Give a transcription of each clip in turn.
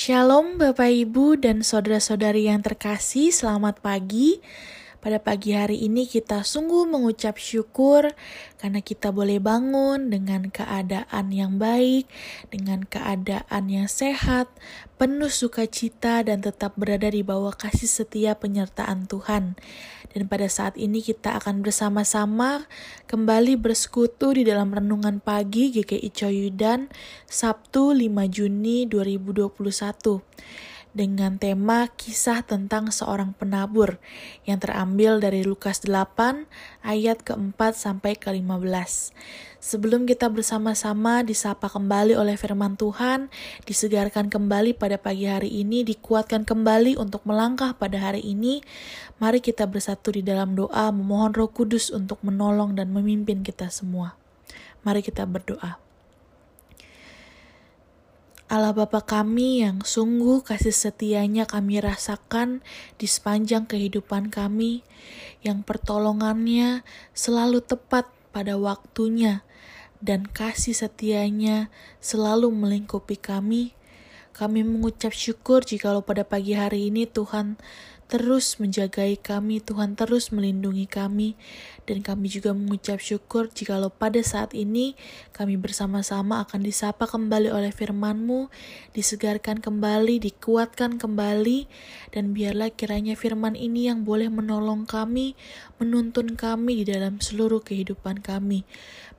Shalom Bapak Ibu dan saudara-saudari yang terkasih, selamat pagi. Pada pagi hari ini kita sungguh mengucap syukur karena kita boleh bangun dengan keadaan yang baik, dengan keadaan yang sehat, penuh sukacita dan tetap berada di bawah kasih setia penyertaan Tuhan. Dan pada saat ini kita akan bersama-sama kembali bersekutu di dalam renungan pagi GKI Coyudan Sabtu 5 Juni 2021 dengan tema kisah tentang seorang penabur yang terambil dari Lukas 8 ayat keempat sampai ke-15. Sebelum kita bersama-sama disapa kembali oleh firman Tuhan, disegarkan kembali pada pagi hari ini, dikuatkan kembali untuk melangkah pada hari ini, mari kita bersatu di dalam doa memohon Roh Kudus untuk menolong dan memimpin kita semua. Mari kita berdoa. Allah Bapa kami yang sungguh kasih setianya kami rasakan di sepanjang kehidupan kami, yang pertolongannya selalu tepat pada waktunya, dan kasih setianya selalu melingkupi kami. Kami mengucap syukur jikalau pada pagi hari ini Tuhan terus menjagai kami, Tuhan terus melindungi kami, dan kami juga mengucap syukur jikalau pada saat ini kami bersama-sama akan disapa kembali oleh firman-Mu, disegarkan kembali, dikuatkan kembali, dan biarlah kiranya firman ini yang boleh menolong kami, menuntun kami di dalam seluruh kehidupan kami.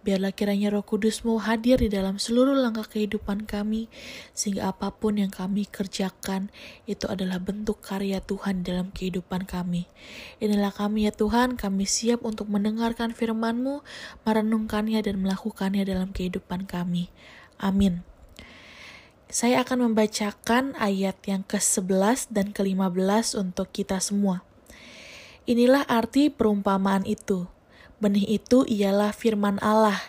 Biarlah kiranya roh kudusmu hadir di dalam seluruh langkah kehidupan kami, sehingga apa pun yang kami kerjakan, itu adalah bentuk karya Tuhan dalam kehidupan kami. Inilah kami ya Tuhan, kami siap untuk mendengarkan firman-Mu, merenungkannya dan melakukannya dalam kehidupan kami. Amin. Saya akan membacakan ayat yang ke-11 dan ke-15 untuk kita semua. Inilah arti perumpamaan itu Benih itu ialah firman Allah.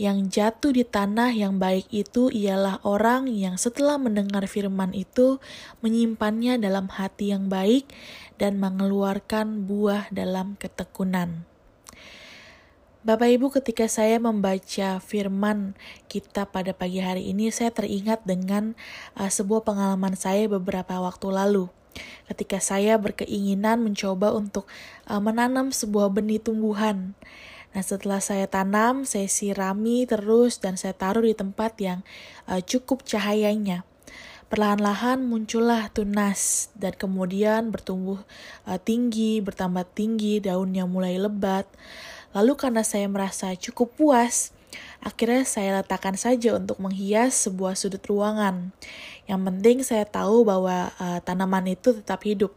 Yang jatuh di tanah yang baik itu ialah orang yang setelah mendengar firman itu menyimpannya dalam hati yang baik dan mengeluarkan buah dalam ketekunan. Bapak Ibu, ketika saya membaca firman kita pada pagi hari ini, saya teringat dengan uh, sebuah pengalaman saya beberapa waktu lalu ketika saya berkeinginan mencoba untuk uh, menanam sebuah benih tumbuhan. Nah, setelah saya tanam, saya sirami terus dan saya taruh di tempat yang uh, cukup cahayanya. Perlahan-lahan muncullah tunas dan kemudian bertumbuh uh, tinggi, bertambah tinggi, daunnya mulai lebat. Lalu karena saya merasa cukup puas, Akhirnya saya letakkan saja untuk menghias sebuah sudut ruangan. Yang penting saya tahu bahwa uh, tanaman itu tetap hidup.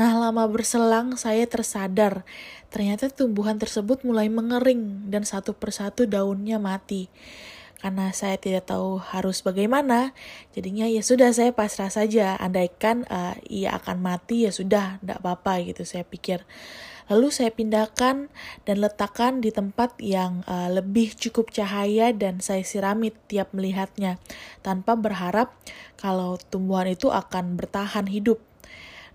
Nah, lama berselang saya tersadar ternyata tumbuhan tersebut mulai mengering dan satu persatu daunnya mati. Karena saya tidak tahu harus bagaimana, jadinya ya sudah saya pasrah saja. Andaikan uh, ia akan mati ya sudah, tidak apa-apa gitu saya pikir. Lalu saya pindahkan dan letakkan di tempat yang uh, lebih cukup cahaya dan saya sirami tiap melihatnya tanpa berharap kalau tumbuhan itu akan bertahan hidup.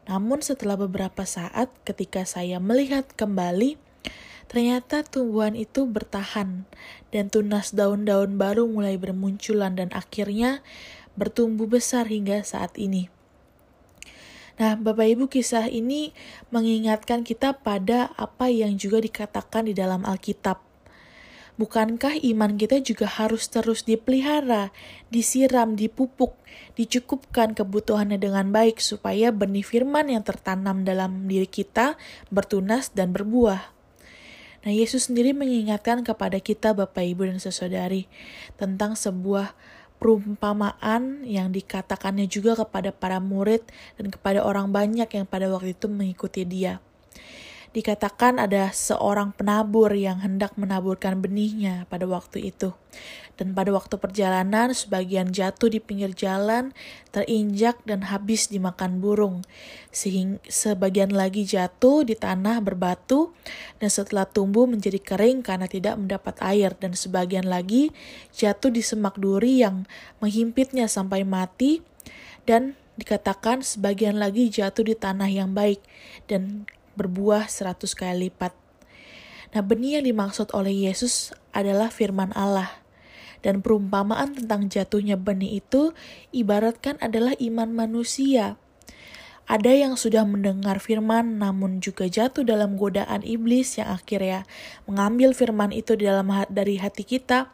Namun setelah beberapa saat ketika saya melihat kembali, ternyata tumbuhan itu bertahan dan tunas daun-daun baru mulai bermunculan dan akhirnya bertumbuh besar hingga saat ini. Nah, Bapak Ibu, kisah ini mengingatkan kita pada apa yang juga dikatakan di dalam Alkitab. Bukankah iman kita juga harus terus dipelihara, disiram, dipupuk, dicukupkan kebutuhannya dengan baik supaya benih firman yang tertanam dalam diri kita bertunas dan berbuah? Nah, Yesus sendiri mengingatkan kepada kita Bapak Ibu dan Saudari tentang sebuah perumpamaan yang dikatakannya juga kepada para murid dan kepada orang banyak yang pada waktu itu mengikuti dia. Dikatakan ada seorang penabur yang hendak menaburkan benihnya pada waktu itu. Dan pada waktu perjalanan, sebagian jatuh di pinggir jalan, terinjak dan habis dimakan burung. Sehingga sebagian lagi jatuh di tanah berbatu, dan setelah tumbuh menjadi kering karena tidak mendapat air. Dan sebagian lagi jatuh di semak duri yang menghimpitnya sampai mati, dan dikatakan sebagian lagi jatuh di tanah yang baik, dan berbuah seratus kali lipat. Nah, benih yang dimaksud oleh Yesus adalah firman Allah. Dan perumpamaan tentang jatuhnya benih itu ibaratkan adalah iman manusia. Ada yang sudah mendengar firman namun juga jatuh dalam godaan iblis yang akhirnya mengambil firman itu di dalam dari hati kita.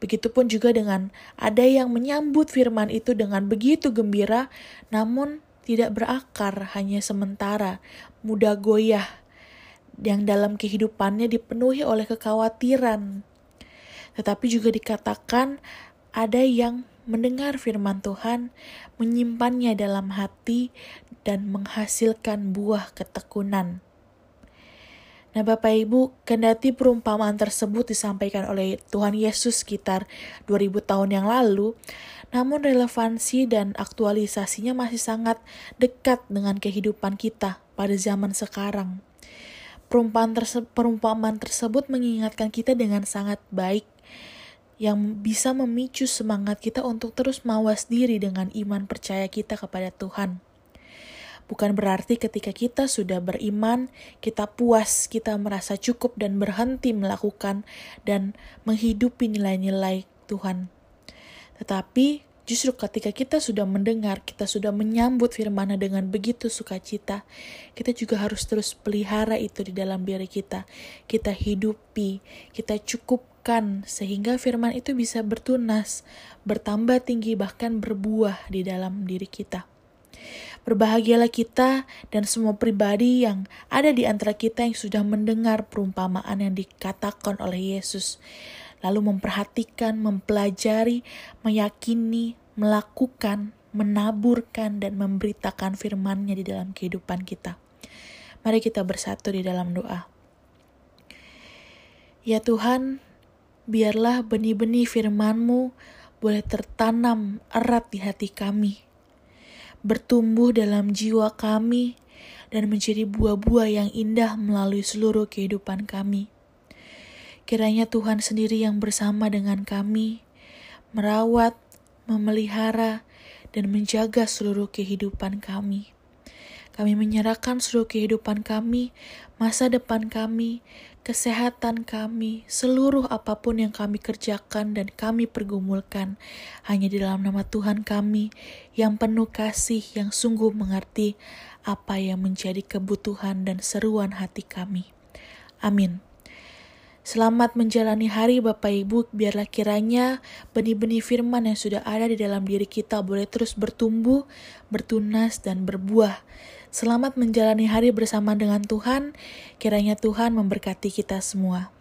Begitupun juga dengan ada yang menyambut firman itu dengan begitu gembira namun tidak berakar hanya sementara, mudah goyah yang dalam kehidupannya dipenuhi oleh kekhawatiran. Tetapi juga dikatakan ada yang mendengar firman Tuhan, menyimpannya dalam hati, dan menghasilkan buah ketekunan. Nah, Bapak Ibu, kendati perumpamaan tersebut disampaikan oleh Tuhan Yesus sekitar 2000 tahun yang lalu, namun relevansi dan aktualisasinya masih sangat dekat dengan kehidupan kita pada zaman sekarang. Perumpamaan, terse perumpamaan tersebut mengingatkan kita dengan sangat baik yang bisa memicu semangat kita untuk terus mawas diri dengan iman percaya kita kepada Tuhan. Bukan berarti ketika kita sudah beriman, kita puas, kita merasa cukup dan berhenti melakukan dan menghidupi nilai-nilai Tuhan. Tetapi justru ketika kita sudah mendengar, kita sudah menyambut firman dengan begitu sukacita, kita juga harus terus pelihara itu di dalam diri kita. Kita hidupi, kita cukup sehingga firman itu bisa bertunas, bertambah tinggi, bahkan berbuah di dalam diri kita. Berbahagialah kita dan semua pribadi yang ada di antara kita yang sudah mendengar perumpamaan yang dikatakan oleh Yesus, lalu memperhatikan, mempelajari, meyakini, melakukan, menaburkan, dan memberitakan firman-Nya di dalam kehidupan kita. Mari kita bersatu di dalam doa. Ya Tuhan, biarlah benih-benih firman-Mu boleh tertanam erat di hati kami, bertumbuh dalam jiwa kami, dan menjadi buah-buah yang indah melalui seluruh kehidupan kami. Kiranya Tuhan sendiri yang bersama dengan kami, merawat, memelihara, dan menjaga seluruh kehidupan kami. Kami menyerahkan seluruh kehidupan kami, masa depan kami, kesehatan kami, seluruh apa pun yang kami kerjakan dan kami pergumulkan hanya di dalam nama Tuhan kami yang penuh kasih, yang sungguh mengerti apa yang menjadi kebutuhan dan seruan hati kami. Amin. Selamat menjalani hari Bapak Ibu, biarlah kiranya benih-benih firman yang sudah ada di dalam diri kita boleh terus bertumbuh, bertunas, dan berbuah. Selamat menjalani hari bersama dengan Tuhan, kiranya Tuhan memberkati kita semua.